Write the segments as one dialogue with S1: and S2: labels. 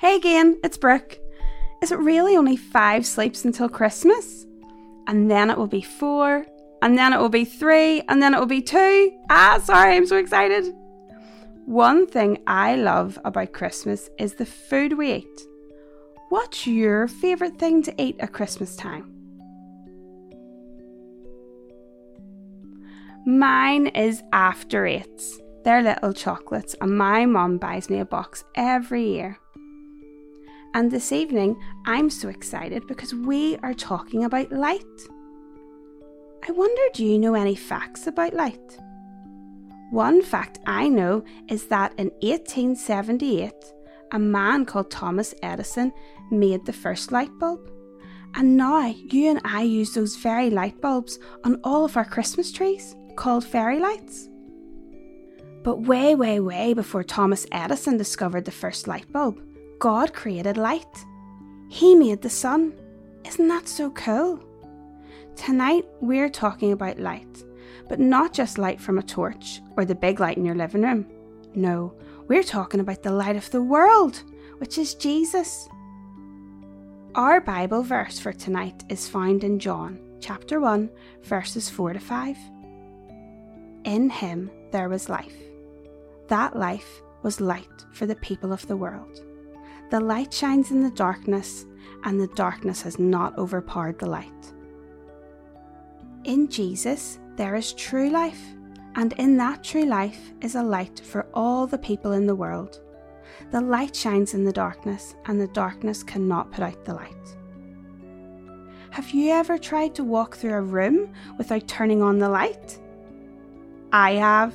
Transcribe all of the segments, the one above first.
S1: Hey again, it's Brooke. Is it really only five sleeps until Christmas? And then it will be four, and then it will be three, and then it will be two. Ah, sorry, I'm so excited. One thing I love about Christmas is the food we eat. What's your favourite thing to eat at Christmas time? Mine is after eights. They're little chocolates, and my mum buys me a box every year. And this evening, I'm so excited because we are talking about light. I wonder do you know any facts about light? One fact I know is that in 1878, a man called Thomas Edison made the first light bulb. And now you and I use those very light bulbs on all of our Christmas trees called fairy lights. But way, way, way before Thomas Edison discovered the first light bulb, God created light. He made the sun. Isn't that so cool? Tonight we're talking about light, but not just light from a torch or the big light in your living room. No, we're talking about the light of the world, which is Jesus. Our Bible verse for tonight is found in John chapter 1, verses 4 to 5. In him there was life. That life was light for the people of the world. The light shines in the darkness, and the darkness has not overpowered the light. In Jesus, there is true life, and in that true life is a light for all the people in the world. The light shines in the darkness, and the darkness cannot put out the light. Have you ever tried to walk through a room without turning on the light? I have,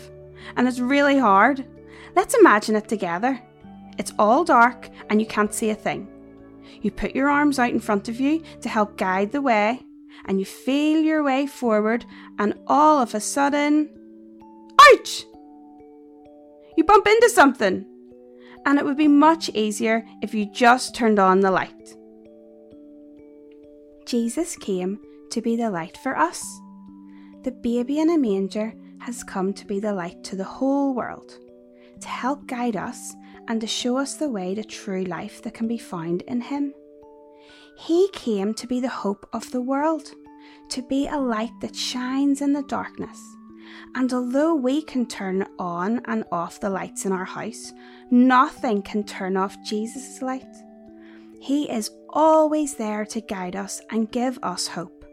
S1: and it's really hard. Let's imagine it together. It's all dark and you can't see a thing. You put your arms out in front of you to help guide the way, and you feel your way forward, and all of a sudden, ouch! You bump into something. And it would be much easier if you just turned on the light. Jesus came to be the light for us. The baby in a manger has come to be the light to the whole world, to help guide us and to show us the way to true life that can be found in Him. He came to be the hope of the world, to be a light that shines in the darkness. And although we can turn on and off the lights in our house, nothing can turn off Jesus' light. He is always there to guide us and give us hope.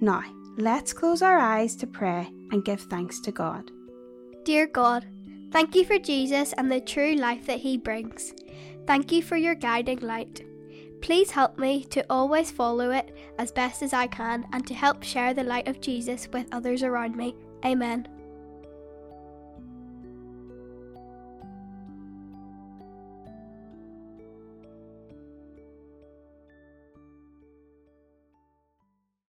S1: Now, let's close our eyes to pray and give thanks to God.
S2: Dear God, thank you for Jesus and the true life that he brings. Thank you for your guiding light. Please help me to always follow it as best as I can and to help share the light of Jesus with others around me. Amen.